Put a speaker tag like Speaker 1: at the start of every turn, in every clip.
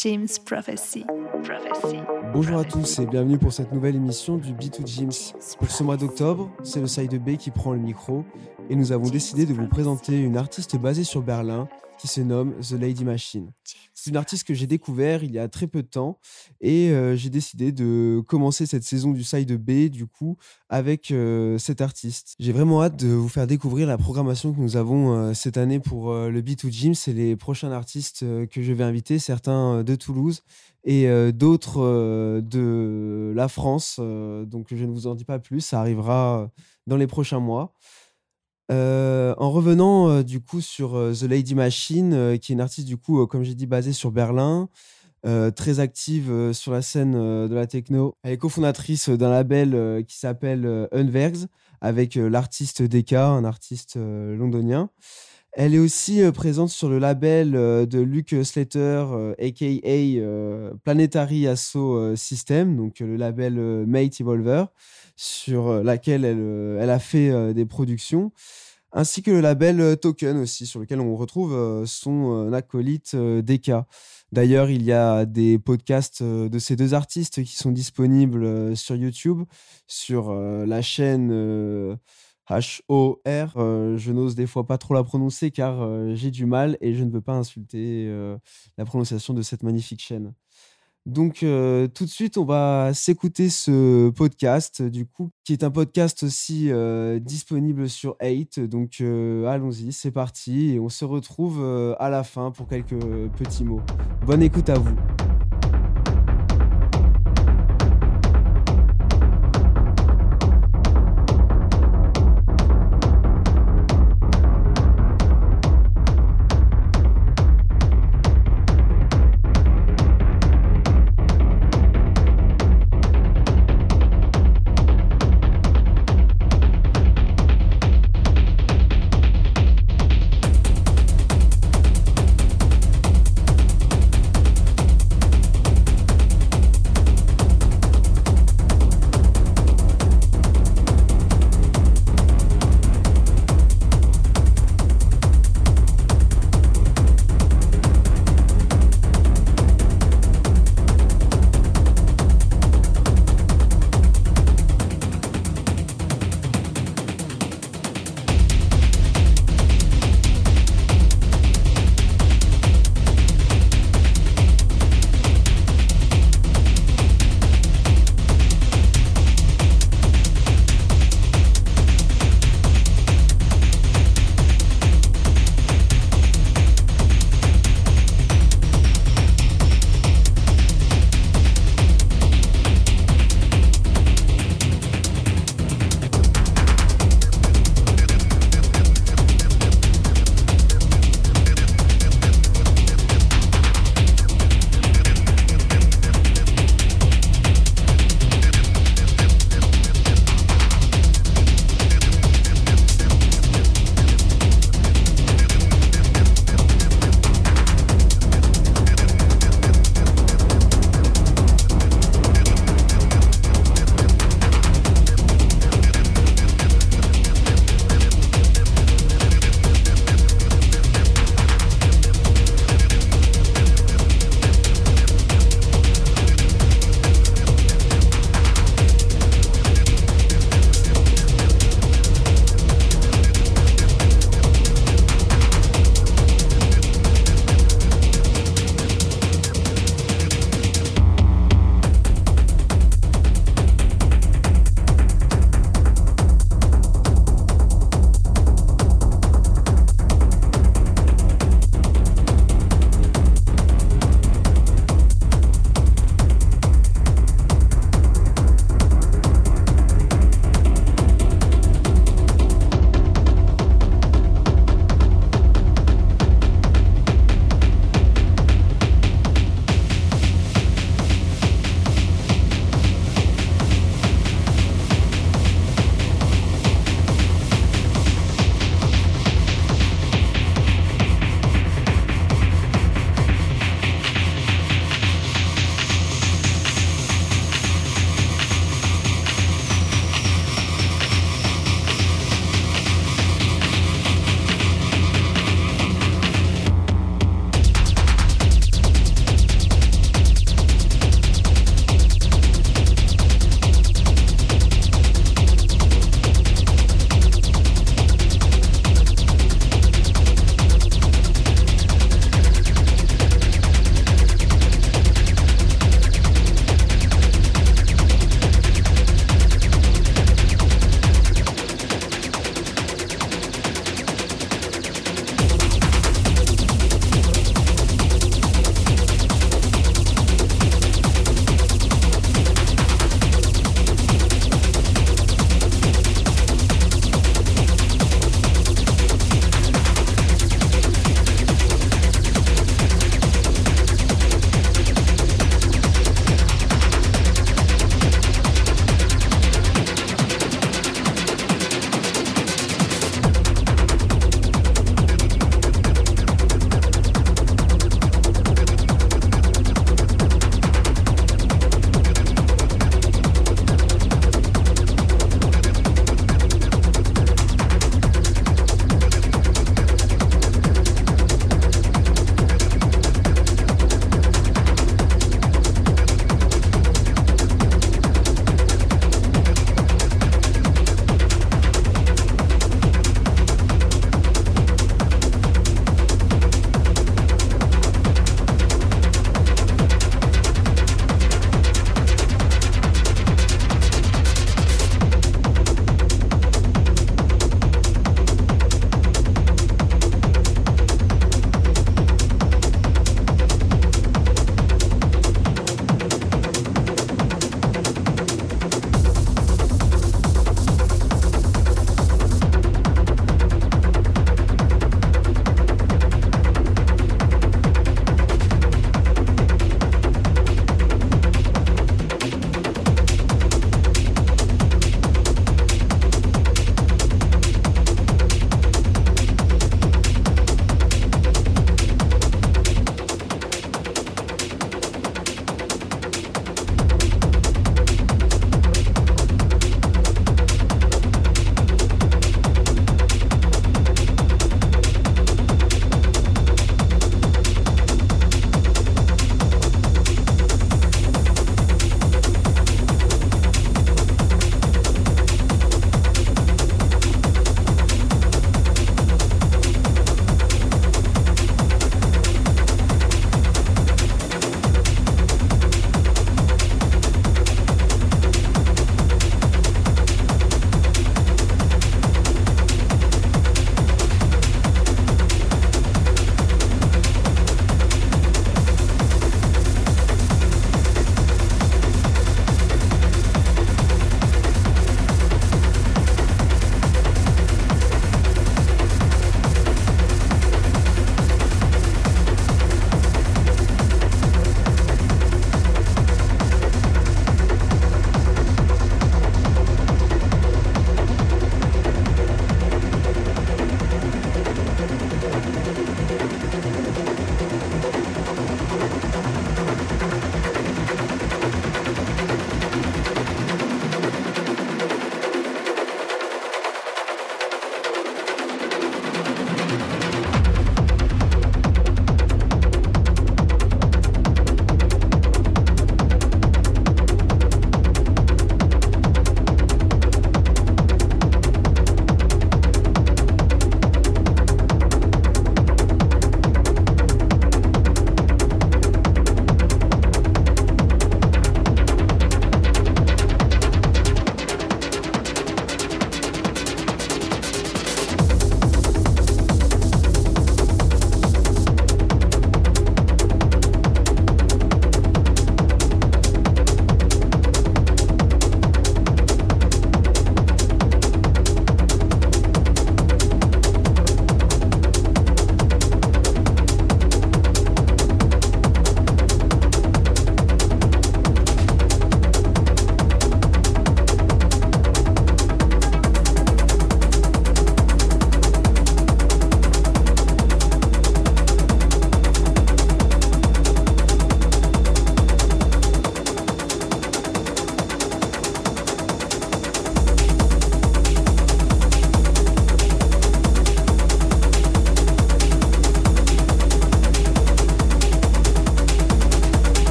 Speaker 1: James Prophecy.
Speaker 2: Bonjour à tous et bienvenue pour cette nouvelle émission du B2 James. Pour ce mois d'octobre, c'est le Side B qui prend le micro et nous avons décidé de vous présenter une artiste basée sur Berlin qui se nomme The Lady Machine. C'est une artiste que j'ai découvert il y a très peu de temps et euh, j'ai décidé de commencer cette saison du side B du coup avec euh, cet artiste. J'ai vraiment hâte de vous faire découvrir la programmation que nous avons euh, cette année pour le B2 Gym. C'est les prochains artistes que je vais inviter, certains de Toulouse et d'autres de la France. donc je ne vous en dis pas plus, ça arrivera dans les prochains mois. Euh, en revenant euh, du coup sur euh, The Lady Machine, qui est une artiste du coup, comme j'ai dit, basée sur Berlin, très active sur la scène de la techno. Elle est cofondatrice d'un label qui s'appelle Unvergs, avec l'artiste Deka, un artiste londonien. Elle est aussi présente sur le label de Luke Slater, aka Planetary Asso System, donc le label Mate Evolver, sur laquelle elle, a fait des productions ainsi que le label euh, Token aussi, sur lequel on retrouve euh, son euh, acolyte Deka. D'ailleurs, il y a des podcasts de ces deux artistes qui sont disponibles sur YouTube, sur la chaîne HOR. je n'ose des fois pas trop la prononcer car j'ai du mal et je ne veux pas insulter la prononciation de cette magnifique chaîne. Donc euh, tout de suite, on va s'écouter ce podcast, du coup, qui est un podcast aussi euh, disponible sur 8. Donc euh, allons-y, c'est parti, et on se retrouve à la fin pour quelques petits mots. Bonne écoute à vous.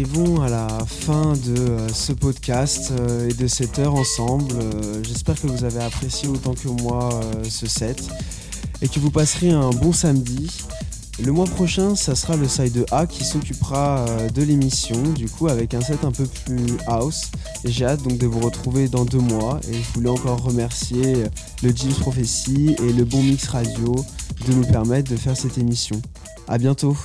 Speaker 2: Arrivons à la fin de euh, ce podcast euh, et de cette heure ensemble. Euh, j'espère que vous avez apprécié autant que moi ce set et que vous passerez un bon samedi. Le mois prochain, ça sera le side A qui s'occupera de l'émission, du coup avec un set un peu plus house. J'ai hâte donc de vous retrouver dans deux mois. Et je voulais encore remercier le James Prophecy et le Bon Mix Radio de nous permettre de faire cette émission. A bientôt